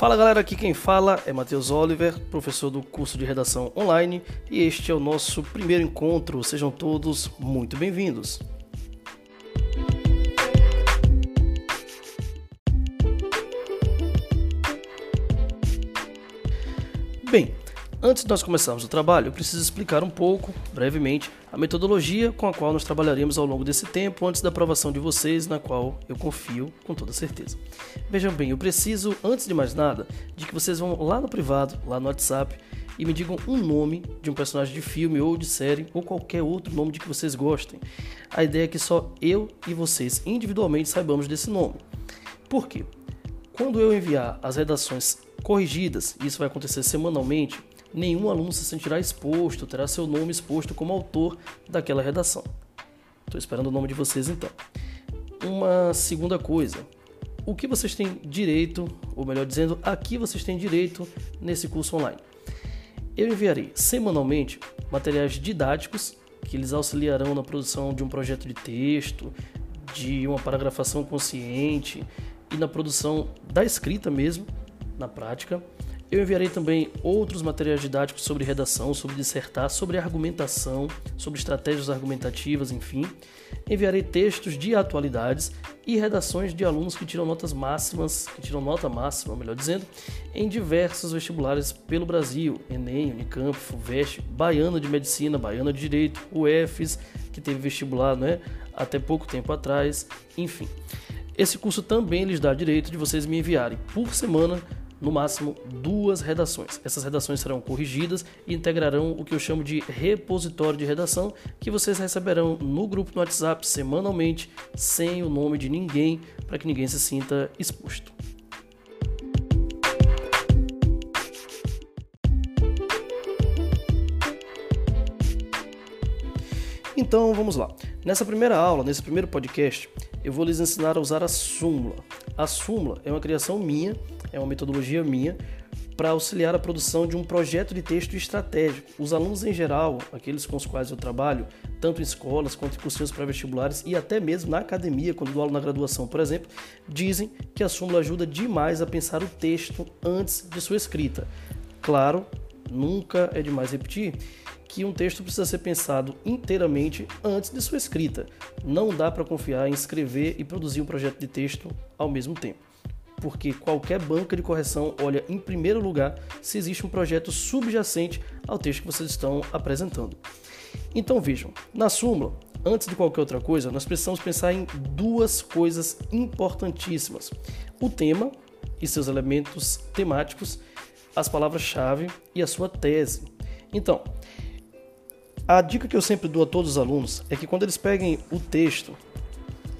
Fala galera, aqui quem fala é Matheus Oliver, professor do curso de redação online, e este é o nosso primeiro encontro. Sejam todos muito bem-vindos. Bem, Antes de nós começarmos o trabalho, eu preciso explicar um pouco, brevemente, a metodologia com a qual nós trabalharemos ao longo desse tempo antes da aprovação de vocês, na qual eu confio com toda certeza. Vejam bem, eu preciso, antes de mais nada, de que vocês vão lá no privado, lá no WhatsApp, e me digam um nome de um personagem de filme ou de série ou qualquer outro nome de que vocês gostem. A ideia é que só eu e vocês individualmente saibamos desse nome. Por quê? Quando eu enviar as redações corrigidas, isso vai acontecer semanalmente, nenhum aluno se sentirá exposto, terá seu nome exposto como autor daquela redação. Estou esperando o nome de vocês então. Uma segunda coisa, o que vocês têm direito, ou melhor dizendo, aqui vocês têm direito nesse curso online. Eu enviarei semanalmente materiais didáticos que lhes auxiliarão na produção de um projeto de texto, de uma paragrafação consciente e na produção da escrita mesmo, na prática. Eu enviarei também outros materiais didáticos sobre redação, sobre dissertar, sobre argumentação, sobre estratégias argumentativas, enfim. Enviarei textos de atualidades e redações de alunos que tiram notas máximas, que tiram nota máxima, melhor dizendo, em diversos vestibulares pelo Brasil, Enem, Unicamp, FUVEST, Baiana de Medicina, Baiana de Direito, UFES, que teve vestibular, né, até pouco tempo atrás, enfim. Esse curso também lhes dá direito de vocês me enviarem por semana no máximo duas redações. Essas redações serão corrigidas e integrarão o que eu chamo de repositório de redação, que vocês receberão no grupo no WhatsApp semanalmente, sem o nome de ninguém, para que ninguém se sinta exposto. Então vamos lá. Nessa primeira aula, nesse primeiro podcast, eu vou lhes ensinar a usar a súmula. A súmula é uma criação minha é uma metodologia minha para auxiliar a produção de um projeto de texto estratégico. Os alunos em geral, aqueles com os quais eu trabalho, tanto em escolas quanto em cursinhos pré-vestibulares e até mesmo na academia, quando dou aula na graduação, por exemplo, dizem que a súmula ajuda demais a pensar o texto antes de sua escrita. Claro, nunca é demais repetir que um texto precisa ser pensado inteiramente antes de sua escrita. Não dá para confiar em escrever e produzir um projeto de texto ao mesmo tempo porque qualquer banca de correção olha em primeiro lugar se existe um projeto subjacente ao texto que vocês estão apresentando. Então vejam, na súmula, antes de qualquer outra coisa, nós precisamos pensar em duas coisas importantíssimas: o tema e seus elementos temáticos, as palavras-chave e a sua tese. Então, a dica que eu sempre dou a todos os alunos é que quando eles peguem o texto,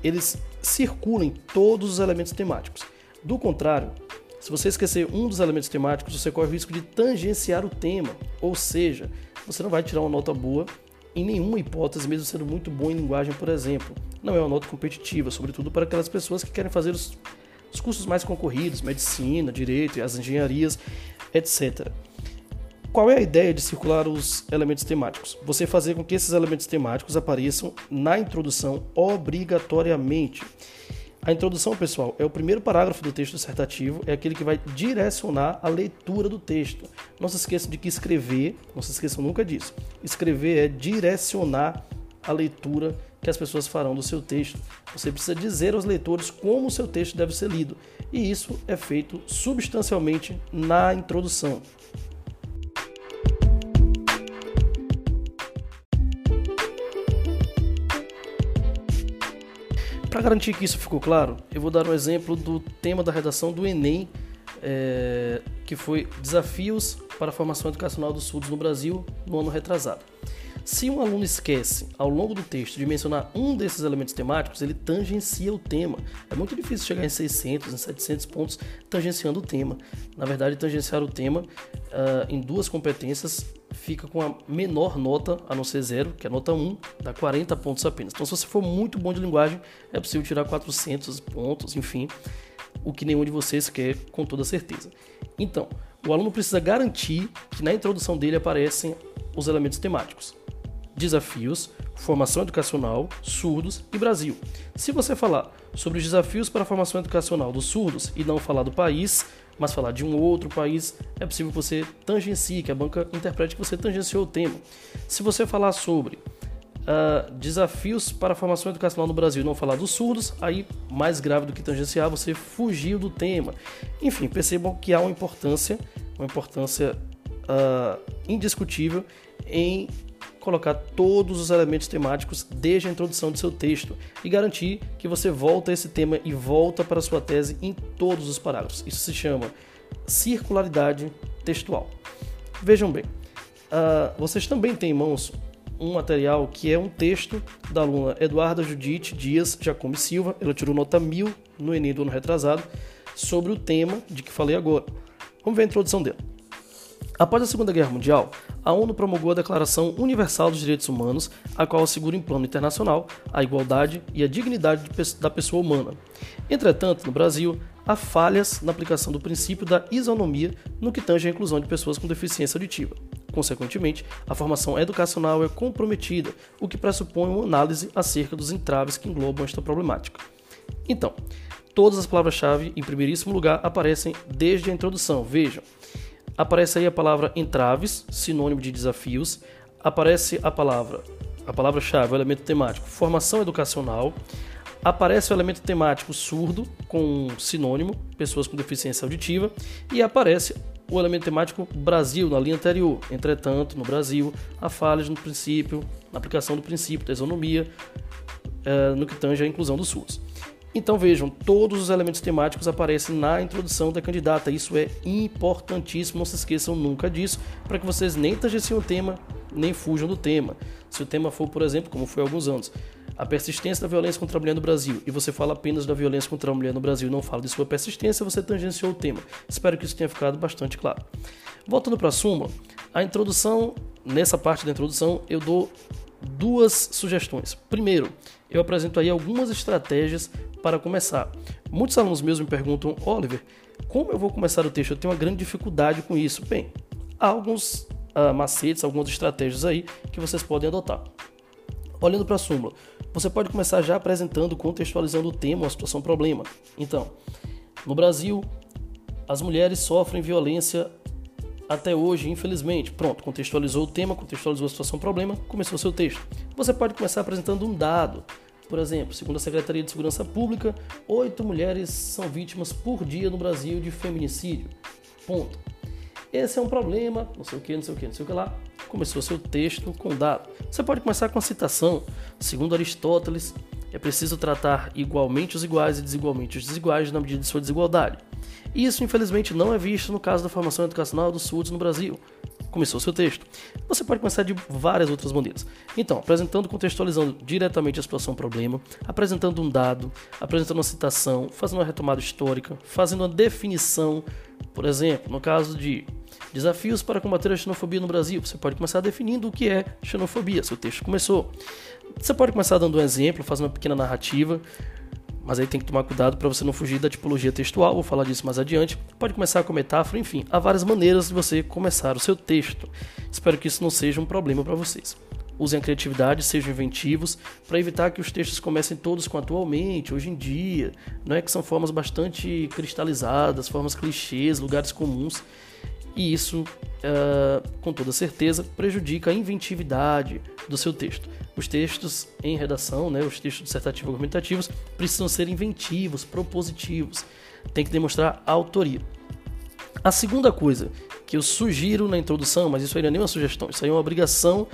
eles circulem todos os elementos temáticos. Do contrário, se você esquecer um dos elementos temáticos, você corre o risco de tangenciar o tema, ou seja, você não vai tirar uma nota boa em nenhuma hipótese, mesmo sendo muito bom em linguagem, por exemplo. Não é uma nota competitiva, sobretudo para aquelas pessoas que querem fazer os, os cursos mais concorridos, medicina, direito as engenharias, etc. Qual é a ideia de circular os elementos temáticos? Você fazer com que esses elementos temáticos apareçam na introdução obrigatoriamente. A introdução, pessoal, é o primeiro parágrafo do texto dissertativo, é aquele que vai direcionar a leitura do texto. Não se esqueçam de que escrever, não se esqueçam nunca disso. Escrever é direcionar a leitura que as pessoas farão do seu texto. Você precisa dizer aos leitores como o seu texto deve ser lido, e isso é feito substancialmente na introdução. Para garantir que isso ficou claro, eu vou dar um exemplo do tema da redação do Enem, é, que foi Desafios para a Formação Educacional dos Surdos no Brasil no ano retrasado. Se um aluno esquece ao longo do texto de mencionar um desses elementos temáticos, ele tangencia o tema. É muito difícil chegar em 600, em 700 pontos tangenciando o tema. Na verdade, tangenciar o tema uh, em duas competências fica com a menor nota, a não ser zero, que é a nota 1, dá 40 pontos apenas. Então, se você for muito bom de linguagem, é possível tirar 400 pontos, enfim, o que nenhum de vocês quer com toda certeza. Então, o aluno precisa garantir que na introdução dele aparecem os elementos temáticos. desafios, formação educacional, surdos e Brasil. Se você falar sobre os desafios para a formação educacional dos surdos e não falar do país, mas falar de um outro país, é possível que você tangencie, que a banca interprete que você tangenciou o tema. Se você falar sobre uh, desafios para a formação educacional no Brasil e não falar dos surdos, aí mais grave do que tangenciar, você fugiu do tema. Enfim, percebam que há uma importância, uma importância uh, indiscutível em colocar todos os elementos temáticos desde a introdução do seu texto e garantir que você volta a esse tema e volta para a sua tese em todos os parágrafos. Isso se chama circularidade textual. Vejam bem, uh, vocês também têm em mãos um material que é um texto da aluna Eduarda Judite Dias Jacome Silva, ela tirou nota 1000 no Enem do ano retrasado, sobre o tema de que falei agora. Vamos ver a introdução dela. Após a Segunda Guerra Mundial, a ONU promulgou a Declaração Universal dos Direitos Humanos, a qual assegura em plano internacional a igualdade e a dignidade da pessoa humana. Entretanto, no Brasil, há falhas na aplicação do princípio da isonomia no que tange à inclusão de pessoas com deficiência auditiva. Consequentemente, a formação educacional é comprometida, o que pressupõe uma análise acerca dos entraves que englobam esta problemática. Então, todas as palavras-chave, em primeiríssimo lugar, aparecem desde a introdução. Vejam, aparece aí a palavra entraves, sinônimo de desafios, aparece a palavra, a palavra-chave, o elemento temático, formação educacional, aparece o elemento temático surdo, com sinônimo, pessoas com deficiência auditiva, e aparece o elemento temático Brasil na linha anterior. Entretanto, no Brasil, há falhas no princípio, na aplicação do princípio da isonomia, é, no que tange à inclusão dos surdos. Então vejam, todos os elementos temáticos aparecem na introdução da candidata. Isso é importantíssimo, não se esqueçam nunca disso, para que vocês nem tangenciem o tema, nem fujam do tema. Se o tema for, por exemplo, como foi há alguns anos, a persistência da violência contra a mulher no Brasil, e você fala apenas da violência contra a mulher no Brasil não fala de sua persistência, você tangenciou o tema. Espero que isso tenha ficado bastante claro. Voltando para a súmula, a introdução, nessa parte da introdução, eu dou duas sugestões. Primeiro, eu apresento aí algumas estratégias para começar. Muitos alunos meus me perguntam, Oliver, como eu vou começar o texto? Eu tenho uma grande dificuldade com isso. Bem, há alguns uh, macetes, algumas estratégias aí que vocês podem adotar. Olhando para a súmula, você pode começar já apresentando, contextualizando o tema, a situação, problema. Então, no Brasil, as mulheres sofrem violência até hoje, infelizmente. Pronto, contextualizou o tema, contextualizou a situação, problema, começou seu texto. Você pode começar apresentando um dado, por exemplo, segundo a Secretaria de Segurança Pública, oito mulheres são vítimas por dia no Brasil de feminicídio. Ponto. Esse é um problema, não sei o que, não sei o que, não sei o que lá. Começou seu texto com dado. Você pode começar com a citação. Segundo Aristóteles, é preciso tratar igualmente os iguais e desigualmente os desiguais na medida de sua desigualdade. Isso, infelizmente, não é visto no caso da formação educacional dos surdos no Brasil começou seu texto. Você pode começar de várias outras maneiras. Então, apresentando, contextualizando diretamente a situação problema, apresentando um dado, apresentando uma citação, fazendo uma retomada histórica, fazendo uma definição, por exemplo, no caso de desafios para combater a xenofobia no Brasil, você pode começar definindo o que é xenofobia. Seu texto começou. Você pode começar dando um exemplo, fazendo uma pequena narrativa, mas aí tem que tomar cuidado para você não fugir da tipologia textual, vou falar disso mais adiante. Pode começar com metáfora, enfim, há várias maneiras de você começar o seu texto. Espero que isso não seja um problema para vocês. Usem a criatividade, sejam inventivos, para evitar que os textos comecem todos com atualmente, hoje em dia, não é que são formas bastante cristalizadas, formas clichês, lugares comuns e isso, uh, com toda certeza, prejudica a inventividade do seu texto. Os textos em redação, né, os textos dissertativos argumentativos, precisam ser inventivos, propositivos, tem que demonstrar autoria. A segunda coisa que eu sugiro na introdução, mas isso aí não é nem uma sugestão, isso aí é uma obrigação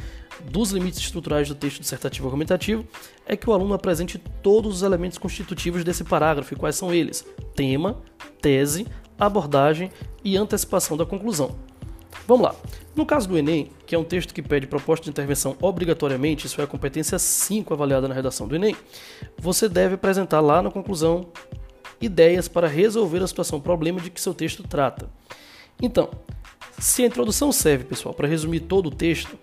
dos limites estruturais do texto dissertativo argumentativo, é que o aluno apresente todos os elementos constitutivos desse parágrafo. E quais são eles? Tema, tese, abordagem e antecipação da conclusão. Vamos lá. No caso do Enem, que é um texto que pede proposta de intervenção obrigatoriamente, isso é a competência 5 avaliada na redação do Enem, você deve apresentar lá na conclusão ideias para resolver a situação problema de que seu texto trata. Então, se a introdução serve, pessoal, para resumir todo o texto,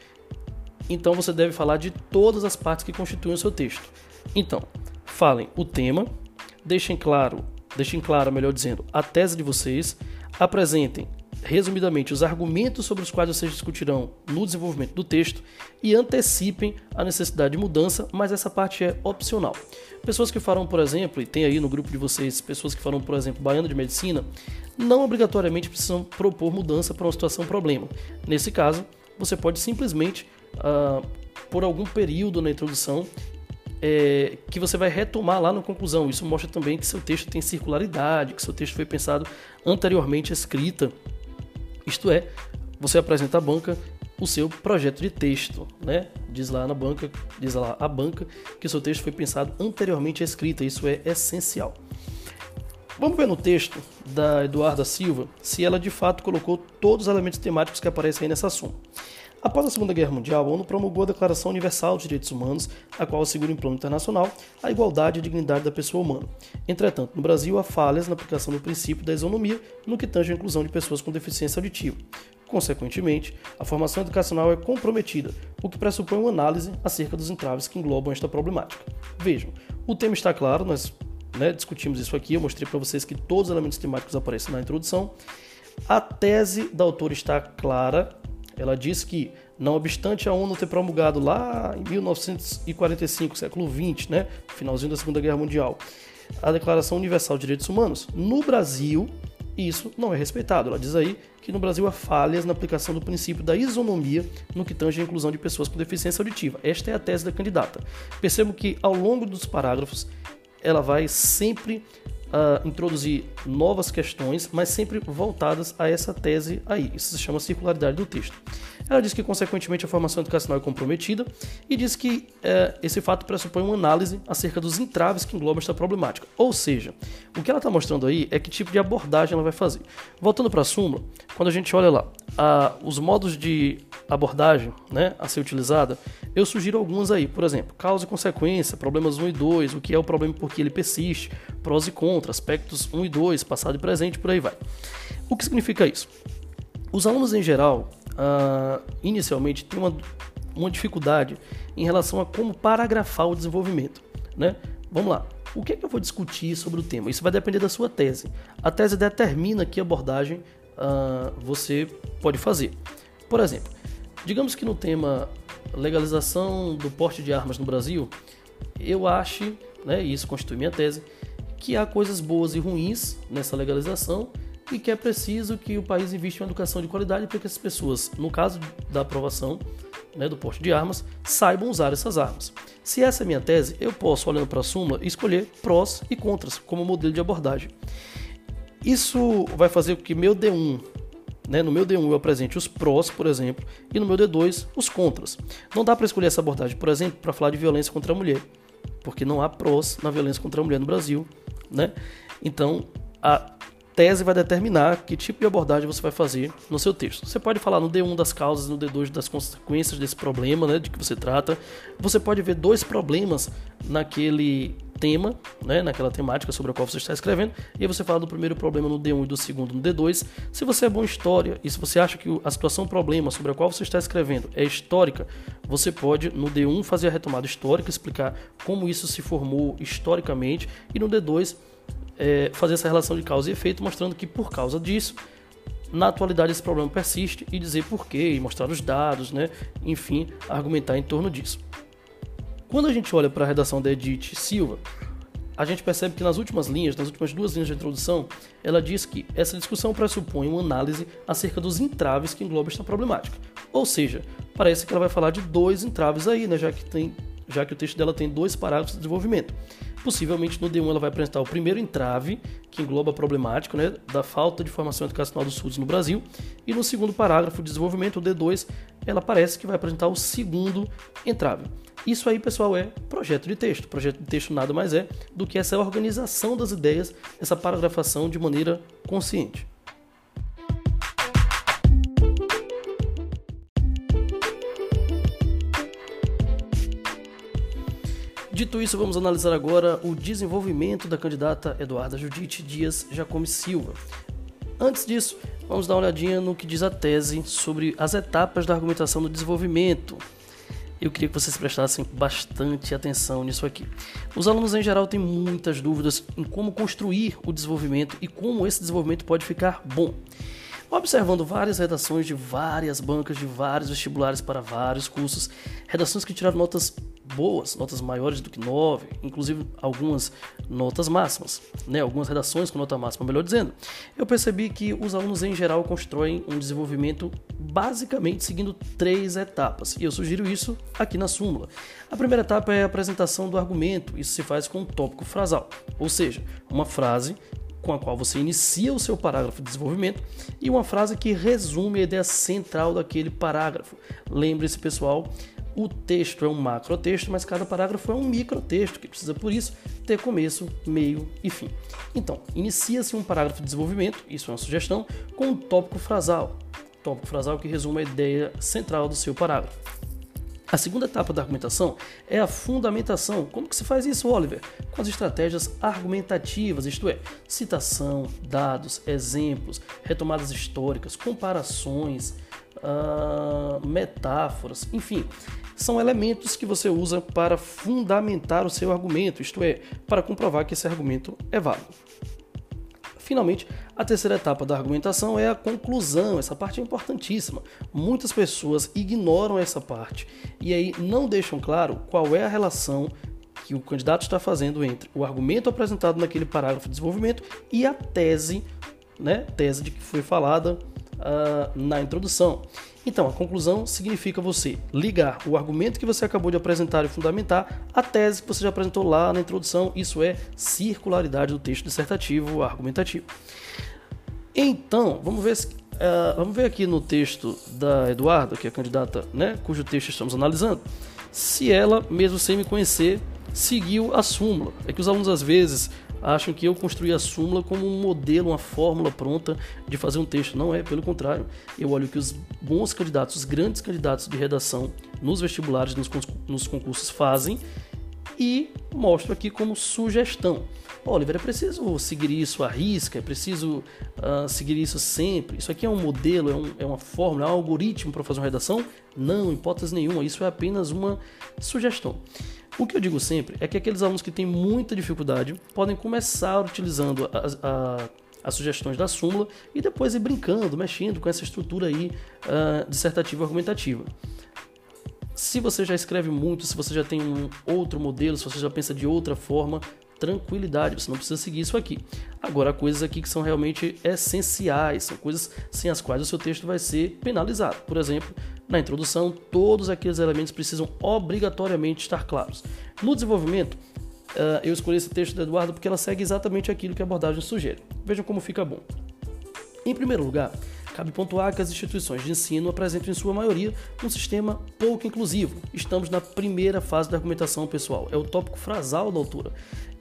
então você deve falar de todas as partes que constituem o seu texto. Então, falem o tema, deixem claro deixem claro, melhor dizendo, a tese de vocês, apresentem resumidamente, os argumentos sobre os quais vocês discutirão no desenvolvimento do texto e antecipem a necessidade de mudança, mas essa parte é opcional. Pessoas que farão, por exemplo, e tem aí no grupo de vocês pessoas que farão, por exemplo, baiano de medicina, não obrigatoriamente precisam propor mudança para uma situação problema. Nesse caso, você pode simplesmente, uh, por algum período na introdução, é, que você vai retomar lá na conclusão. Isso mostra também que seu texto tem circularidade, que seu texto foi pensado anteriormente escrita. Isto é, você apresenta à banca o seu projeto de texto, né? Diz lá na banca, diz lá a banca que seu texto foi pensado anteriormente escrita. Isso é essencial. Vamos ver no texto da Eduarda Silva se ela de fato colocou todos os elementos temáticos que aparecem aí nessa soma. Após a Segunda Guerra Mundial, a ONU promulgou a Declaração Universal dos Direitos Humanos, a qual assegura em plano internacional a igualdade e a dignidade da pessoa humana. Entretanto, no Brasil há falhas na aplicação do princípio da isonomia no que tange à inclusão de pessoas com deficiência auditiva. Consequentemente, a formação educacional é comprometida, o que pressupõe uma análise acerca dos entraves que englobam esta problemática. Vejam, o tema está claro, nós né, discutimos isso aqui, eu mostrei para vocês que todos os elementos temáticos aparecem na introdução. A tese da autora está clara, ela diz que, não obstante a ONU ter promulgado lá em 1945, século XX, né, finalzinho da Segunda Guerra Mundial, a Declaração Universal de Direitos Humanos, no Brasil isso não é respeitado. Ela diz aí que no Brasil há falhas na aplicação do princípio da isonomia no que tange a inclusão de pessoas com deficiência auditiva. Esta é a tese da candidata. Percebo que ao longo dos parágrafos ela vai sempre uh, introduzir novas questões, mas sempre voltadas a essa tese aí. Isso se chama circularidade do texto. Ela diz que, consequentemente, a formação educacional é comprometida e diz que uh, esse fato pressupõe uma análise acerca dos entraves que englobam esta problemática. Ou seja, o que ela está mostrando aí é que tipo de abordagem ela vai fazer. Voltando para a súmula, quando a gente olha lá, uh, os modos de abordagem né, a ser utilizada, eu sugiro alguns aí. Por exemplo, causa e consequência, problemas 1 e 2, o que é o problema e por que ele persiste, prós e contras, aspectos 1 e 2, passado e presente, por aí vai. O que significa isso? Os alunos em geral, uh, inicialmente, têm uma, uma dificuldade em relação a como paragrafar o desenvolvimento. Né? Vamos lá. O que é que eu vou discutir sobre o tema? Isso vai depender da sua tese. A tese determina que abordagem uh, você pode fazer. Por exemplo, digamos que no tema legalização do porte de armas no Brasil, eu acho, né, e isso constitui minha tese, que há coisas boas e ruins nessa legalização e que é preciso que o país invista em educação de qualidade para que as pessoas, no caso da aprovação né, do porte de armas, saibam usar essas armas. Se essa é minha tese, eu posso, olhando para a súmula, escolher prós e contras como modelo de abordagem. Isso vai fazer com que meu D1 né? No meu D1 eu apresente os prós, por exemplo, e no meu D2 os contras. Não dá para escolher essa abordagem, por exemplo, para falar de violência contra a mulher, porque não há prós na violência contra a mulher no Brasil. Né? Então, a tese vai determinar que tipo de abordagem você vai fazer no seu texto. Você pode falar no D1 das causas, no D2 das consequências desse problema, né, de que você trata. Você pode ver dois problemas naquele tema, né, naquela temática sobre a qual você está escrevendo, e aí você fala do primeiro problema no D1 e do segundo no D2. Se você é bom em história e se você acha que a situação problema sobre a qual você está escrevendo é histórica, você pode no D1 fazer a retomada histórica, explicar como isso se formou historicamente, e no D2 é, fazer essa relação de causa e efeito, mostrando que por causa disso na atualidade esse problema persiste e dizer porquê, mostrar os dados, né? enfim, argumentar em torno disso. Quando a gente olha para a redação da Edith Silva, a gente percebe que nas últimas linhas, nas últimas duas linhas de introdução, ela diz que essa discussão pressupõe uma análise acerca dos entraves que englobam esta problemática. Ou seja, parece que ela vai falar de dois entraves aí, né, já que tem já que o texto dela tem dois parágrafos de desenvolvimento. Possivelmente no D1 ela vai apresentar o primeiro entrave, que engloba a problemática né, da falta de formação educacional dos SUDs no Brasil, e no segundo parágrafo de desenvolvimento, o D2, ela parece que vai apresentar o segundo entrave. Isso aí, pessoal, é projeto de texto. Projeto de texto nada mais é do que essa organização das ideias, essa paragrafação de maneira consciente. Dito isso, vamos analisar agora o desenvolvimento da candidata Eduarda Judite Dias Jacome Silva. Antes disso, vamos dar uma olhadinha no que diz a tese sobre as etapas da argumentação do desenvolvimento, eu queria que vocês prestassem bastante atenção nisso aqui. Os alunos em geral têm muitas dúvidas em como construir o desenvolvimento e como esse desenvolvimento pode ficar bom. Observando várias redações de várias bancas, de vários vestibulares para vários cursos, redações que tiraram notas boas, notas maiores do que 9, inclusive algumas notas máximas, né? algumas redações com nota máxima, melhor dizendo. Eu percebi que os alunos em geral constroem um desenvolvimento basicamente seguindo três etapas, e eu sugiro isso aqui na súmula. A primeira etapa é a apresentação do argumento, isso se faz com um tópico frasal, ou seja, uma frase com a qual você inicia o seu parágrafo de desenvolvimento e uma frase que resume a ideia central daquele parágrafo. Lembre-se, pessoal, o texto é um macrotexto, mas cada parágrafo é um microtexto, que precisa, por isso, ter começo, meio e fim. Então, inicia-se um parágrafo de desenvolvimento, isso é uma sugestão, com um tópico frasal. Tópico frasal que resume a ideia central do seu parágrafo. A segunda etapa da argumentação é a fundamentação. Como que se faz isso, Oliver? Com as estratégias argumentativas, isto é, citação, dados, exemplos, retomadas históricas, comparações, uh, metáforas, enfim, são elementos que você usa para fundamentar o seu argumento, isto é, para comprovar que esse argumento é válido. Finalmente, a terceira etapa da argumentação é a conclusão. Essa parte é importantíssima. Muitas pessoas ignoram essa parte e aí não deixam claro qual é a relação que o candidato está fazendo entre o argumento apresentado naquele parágrafo de desenvolvimento e a tese, né, tese de que foi falada uh, na introdução. Então, a conclusão significa você ligar o argumento que você acabou de apresentar e fundamentar à tese que você já apresentou lá na introdução. Isso é circularidade do texto dissertativo argumentativo. Então, vamos ver, uh, vamos ver aqui no texto da Eduarda, que é a candidata, né, cujo texto estamos analisando, se ela, mesmo sem me conhecer, seguiu a súmula. É que os alunos às vezes acham que eu construí a súmula como um modelo, uma fórmula pronta de fazer um texto. Não é, pelo contrário. Eu olho que os bons candidatos, os grandes candidatos de redação nos vestibulares, nos, nos concursos fazem e mostro aqui como sugestão. Oliver, é preciso seguir isso à risca, é preciso uh, seguir isso sempre. Isso aqui é um modelo, é, um, é uma fórmula, é um algoritmo para fazer uma redação? Não, hipótese nenhuma, isso é apenas uma sugestão. O que eu digo sempre é que aqueles alunos que têm muita dificuldade podem começar utilizando a, a, as sugestões da súmula e depois ir brincando, mexendo com essa estrutura aí uh, dissertativa argumentativa. Se você já escreve muito, se você já tem um outro modelo, se você já pensa de outra forma, tranquilidade, você não precisa seguir isso aqui. Agora, há coisas aqui que são realmente essenciais, são coisas sem as quais o seu texto vai ser penalizado. Por exemplo, na introdução, todos aqueles elementos precisam obrigatoriamente estar claros. No desenvolvimento, uh, eu escolhi esse texto da Eduardo porque ela segue exatamente aquilo que a abordagem sugere. Vejam como fica bom. Em primeiro lugar, cabe pontuar que as instituições de ensino apresentam, em sua maioria, um sistema pouco inclusivo. Estamos na primeira fase da argumentação pessoal, é o tópico frasal da autora.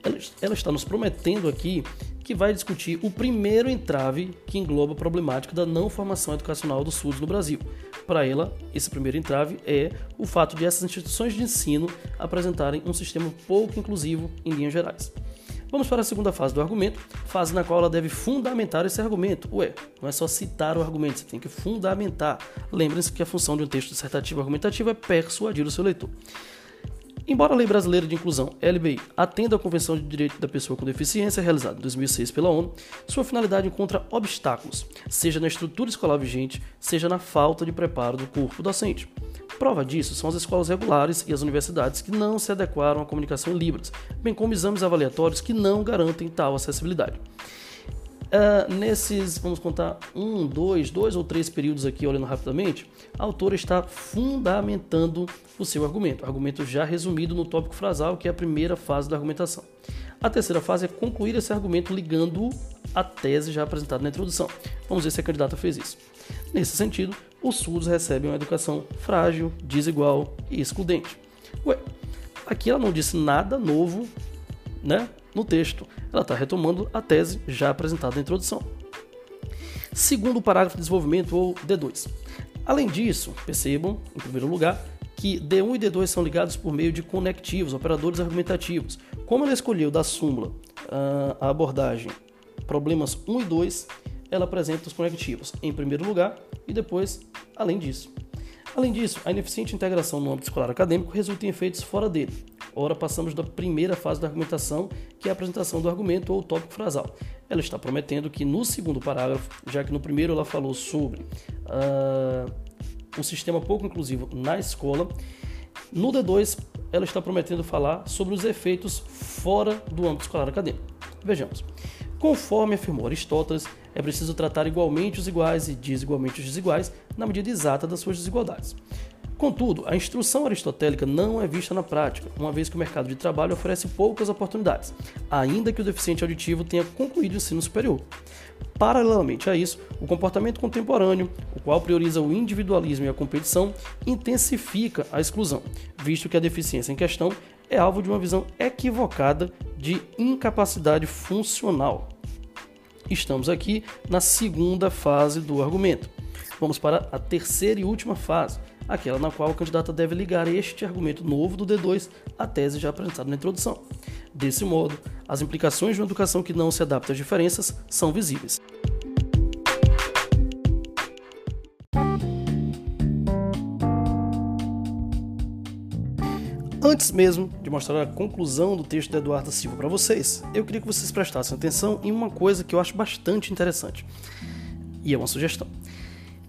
Ela, ela está nos prometendo aqui que vai discutir o primeiro entrave que engloba a problemática da não formação educacional dos SUDs no Brasil. Para ela, esse primeiro entrave é o fato de essas instituições de ensino apresentarem um sistema pouco inclusivo em linhas gerais. Vamos para a segunda fase do argumento, fase na qual ela deve fundamentar esse argumento. Ué, não é só citar o argumento, você tem que fundamentar. Lembrem-se que a função de um texto dissertativo argumentativo é persuadir o seu leitor. Embora a Lei Brasileira de Inclusão, LBI, atenda à Convenção de Direito da Pessoa com Deficiência realizada em 2006 pela ONU, sua finalidade encontra obstáculos, seja na estrutura escolar vigente, seja na falta de preparo do corpo docente. Prova disso são as escolas regulares e as universidades que não se adequaram à comunicação em Libras, bem como exames avaliatórios que não garantem tal acessibilidade. Uh, nesses, vamos contar, um, dois, dois ou três períodos aqui, olhando rapidamente, a autora está fundamentando o seu argumento, argumento já resumido no tópico frasal, que é a primeira fase da argumentação. A terceira fase é concluir esse argumento ligando à tese já apresentada na introdução. Vamos ver se a candidata fez isso. Nesse sentido, os surdos recebem uma educação frágil, desigual e excludente. Ué, aqui ela não disse nada novo né, no texto. Ela está retomando a tese já apresentada na introdução. Segundo o parágrafo de desenvolvimento, ou D2. Além disso, percebam, em primeiro lugar, que D1 e D2 são ligados por meio de conectivos, operadores argumentativos. Como ela escolheu da súmula ah, a abordagem problemas 1 e 2, ela apresenta os conectivos em primeiro lugar e depois, além disso. Além disso, a ineficiente integração no âmbito escolar acadêmico resulta em efeitos fora dele. Ora, passamos da primeira fase da argumentação, que é a apresentação do argumento ou tópico frasal. ela está prometendo que no segundo parágrafo, já que no primeiro ela falou sobre uh, um sistema pouco inclusivo na escola, no D2 ela está prometendo falar sobre os efeitos fora do âmbito escolar acadêmico. Vejamos. Conforme afirmou Aristóteles, é preciso tratar igualmente os iguais e desigualmente os desiguais na medida exata das suas desigualdades. Contudo, a instrução aristotélica não é vista na prática, uma vez que o mercado de trabalho oferece poucas oportunidades, ainda que o deficiente auditivo tenha concluído o ensino superior. Paralelamente a isso, o comportamento contemporâneo, o qual prioriza o individualismo e a competição, intensifica a exclusão, visto que a deficiência em questão é alvo de uma visão equivocada de incapacidade funcional. Estamos aqui na segunda fase do argumento. Vamos para a terceira e última fase, aquela na qual o candidato deve ligar este argumento novo do D2 à tese já apresentada na introdução. Desse modo, as implicações de uma educação que não se adapta às diferenças são visíveis. Antes mesmo de mostrar a conclusão do texto de Eduardo Silva para vocês, eu queria que vocês prestassem atenção em uma coisa que eu acho bastante interessante. E é uma sugestão.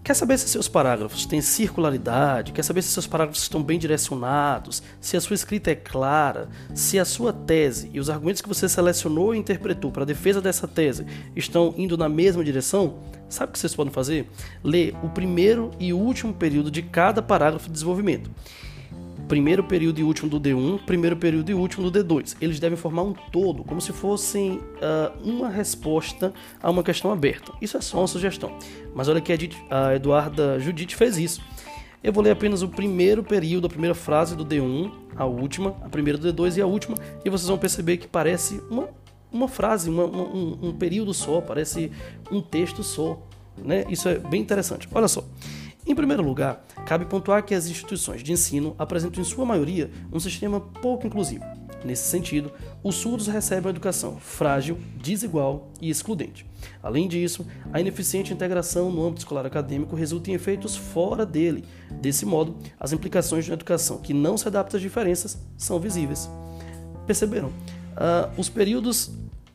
Quer saber se seus parágrafos têm circularidade? Quer saber se seus parágrafos estão bem direcionados? Se a sua escrita é clara? Se a sua tese e os argumentos que você selecionou e interpretou para a defesa dessa tese estão indo na mesma direção? Sabe o que vocês podem fazer? Ler o primeiro e último período de cada parágrafo de desenvolvimento primeiro período e último do D1, primeiro período e último do D2. Eles devem formar um todo, como se fossem uh, uma resposta a uma questão aberta. Isso é só uma sugestão. Mas olha que a Eduarda Judite fez isso. Eu vou ler apenas o primeiro período, a primeira frase do D1, a última, a primeira do D2 e a última, e vocês vão perceber que parece uma, uma frase, uma, um, um período só, parece um texto só. Né? Isso é bem interessante. Olha só. Em primeiro lugar, cabe pontuar que as instituições de ensino apresentam em sua maioria um sistema pouco inclusivo. Nesse sentido, os surdos recebem uma educação frágil, desigual e excludente. Além disso, a ineficiente integração no âmbito escolar acadêmico resulta em efeitos fora dele. Desse modo, as implicações de uma educação que não se adapta às diferenças são visíveis. Perceberam? Uh, os períodos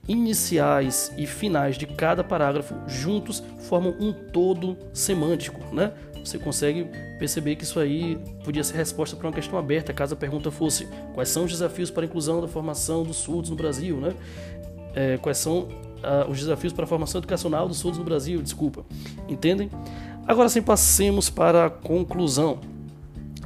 iniciais e finais de cada parágrafo juntos formam um todo semântico, né? Você consegue perceber que isso aí podia ser resposta para uma questão aberta, caso a pergunta fosse quais são os desafios para a inclusão da formação dos surdos no Brasil, né? É, quais são uh, os desafios para a formação educacional dos surdos no Brasil, desculpa. Entendem? Agora sim, passemos para a conclusão.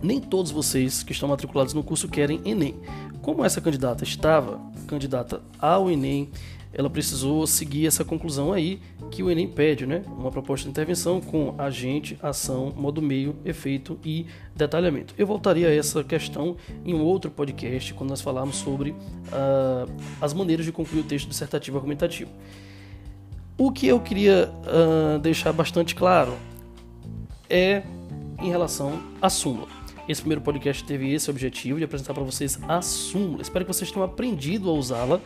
Nem todos vocês que estão matriculados no curso querem Enem. Como essa candidata estava candidata ao Enem, ela precisou seguir essa conclusão aí que o Enem pede, né? Uma proposta de intervenção com agente, ação, modo meio, efeito e detalhamento. Eu voltaria a essa questão em um outro podcast quando nós falarmos sobre uh, as maneiras de concluir o texto dissertativo argumentativo. O que eu queria uh, deixar bastante claro é em relação à súmula. Esse primeiro podcast teve esse objetivo de apresentar para vocês a súmula. Espero que vocês tenham aprendido a usá-la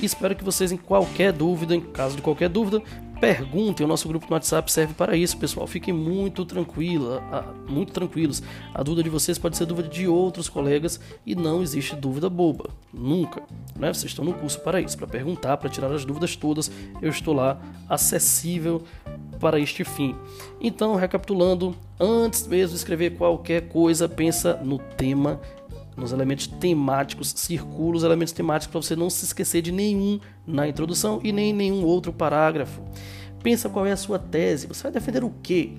espero que vocês, em qualquer dúvida, em caso de qualquer dúvida, perguntem. O nosso grupo no WhatsApp serve para isso, pessoal. Fiquem muito tranquila, muito tranquilos. A dúvida de vocês pode ser dúvida de outros colegas e não existe dúvida boba, nunca. Né? Vocês estão no curso para isso, para perguntar, para tirar as dúvidas todas. Eu estou lá, acessível para este fim. Então, recapitulando, antes mesmo de escrever qualquer coisa, pensa no tema nos elementos temáticos, circula os elementos temáticos para você não se esquecer de nenhum na introdução e nem em nenhum outro parágrafo. Pensa qual é a sua tese, você vai defender o quê?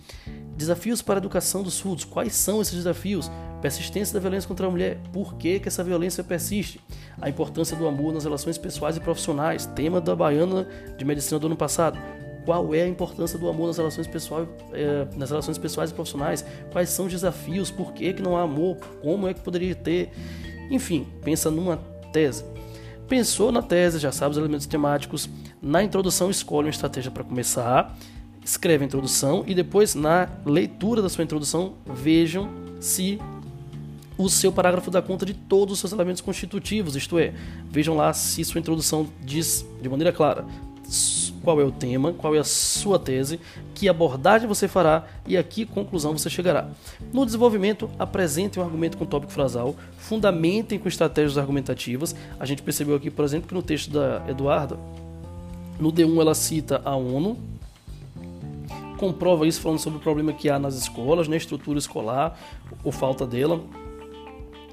Desafios para a educação dos surdos, quais são esses desafios? Persistência da violência contra a mulher, por que, que essa violência persiste? A importância do amor nas relações pessoais e profissionais, tema da Baiana de Medicina do ano passado qual é a importância do amor nas relações pessoais, é, nas relações pessoais e profissionais, quais são os desafios, por que, que não há amor, como é que poderia ter, enfim, pensa numa tese. Pensou na tese, já sabe os elementos temáticos, na introdução escolhe uma estratégia para começar, escreve a introdução e depois na leitura da sua introdução vejam se o seu parágrafo dá conta de todos os seus elementos constitutivos, isto é, vejam lá se sua introdução diz de maneira clara qual é o tema, qual é a sua tese, que abordagem você fará e a que conclusão você chegará. No desenvolvimento, apresente um argumento com tópico frasal, fundamentem com estratégias argumentativas. A gente percebeu aqui, por exemplo, que no texto da Eduarda, No D1 ela cita a ONU, comprova isso falando sobre o problema que há nas escolas, na estrutura escolar, ou falta dela,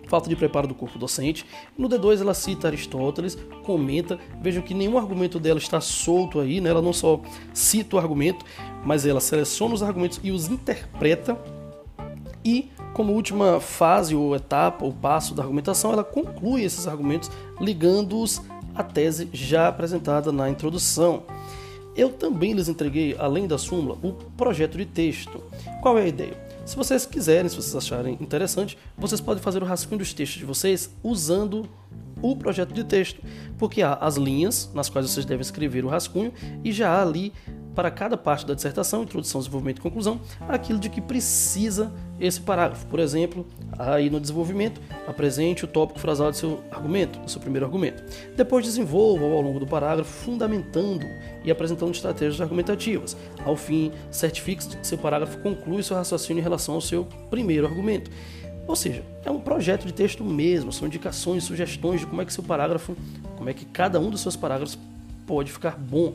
falta de preparo do corpo docente. No D2 ela cita Aristóteles, comenta, vejam que nenhum argumento dela está solto aí, né? ela não só cita o argumento, mas ela seleciona os argumentos e os interpreta e como última fase ou etapa ou passo da argumentação, ela conclui esses argumentos ligando-os à tese já apresentada na introdução. Eu também lhes entreguei, além da súmula, o projeto de texto. Qual é a ideia? Se vocês quiserem, se vocês acharem interessante, vocês podem fazer o rascunho dos textos de vocês usando o projeto de texto, porque há as linhas nas quais vocês devem escrever o rascunho e já há ali para cada parte da dissertação, introdução, desenvolvimento e conclusão, aquilo de que precisa esse parágrafo. Por exemplo, aí no desenvolvimento, apresente o tópico frasal do seu argumento, do seu primeiro argumento. Depois desenvolva ao longo do parágrafo, fundamentando e apresentando estratégias argumentativas. Ao fim, certifique que seu parágrafo conclui seu raciocínio em relação ao seu primeiro argumento. Ou seja, é um projeto de texto mesmo, são indicações, sugestões de como é que seu parágrafo, como é que cada um dos seus parágrafos pode ficar bom.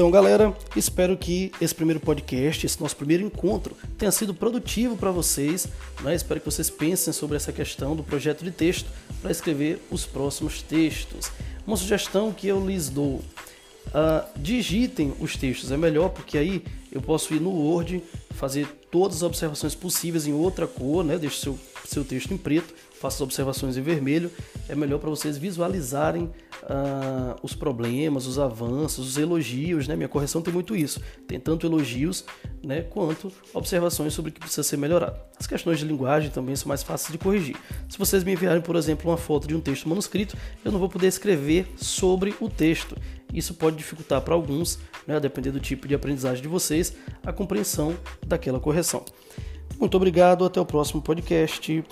Então, galera, espero que esse primeiro podcast, esse nosso primeiro encontro, tenha sido produtivo para vocês. Né? Espero que vocês pensem sobre essa questão do projeto de texto para escrever os próximos textos. Uma sugestão que eu lhes dou: uh, digitem os textos, é melhor porque aí eu posso ir no Word, fazer todas as observações possíveis em outra cor, né? deixe seu, seu texto em preto, faça as observações em vermelho. É melhor para vocês visualizarem uh, os problemas, os avanços, os elogios, né? Minha correção tem muito isso. Tem tanto elogios, né, quanto observações sobre o que precisa ser melhorado. As questões de linguagem também são mais fáceis de corrigir. Se vocês me enviarem, por exemplo, uma foto de um texto manuscrito, eu não vou poder escrever sobre o texto. Isso pode dificultar para alguns, né, a depender do tipo de aprendizagem de vocês, a compreensão daquela correção. Muito obrigado, até o próximo podcast.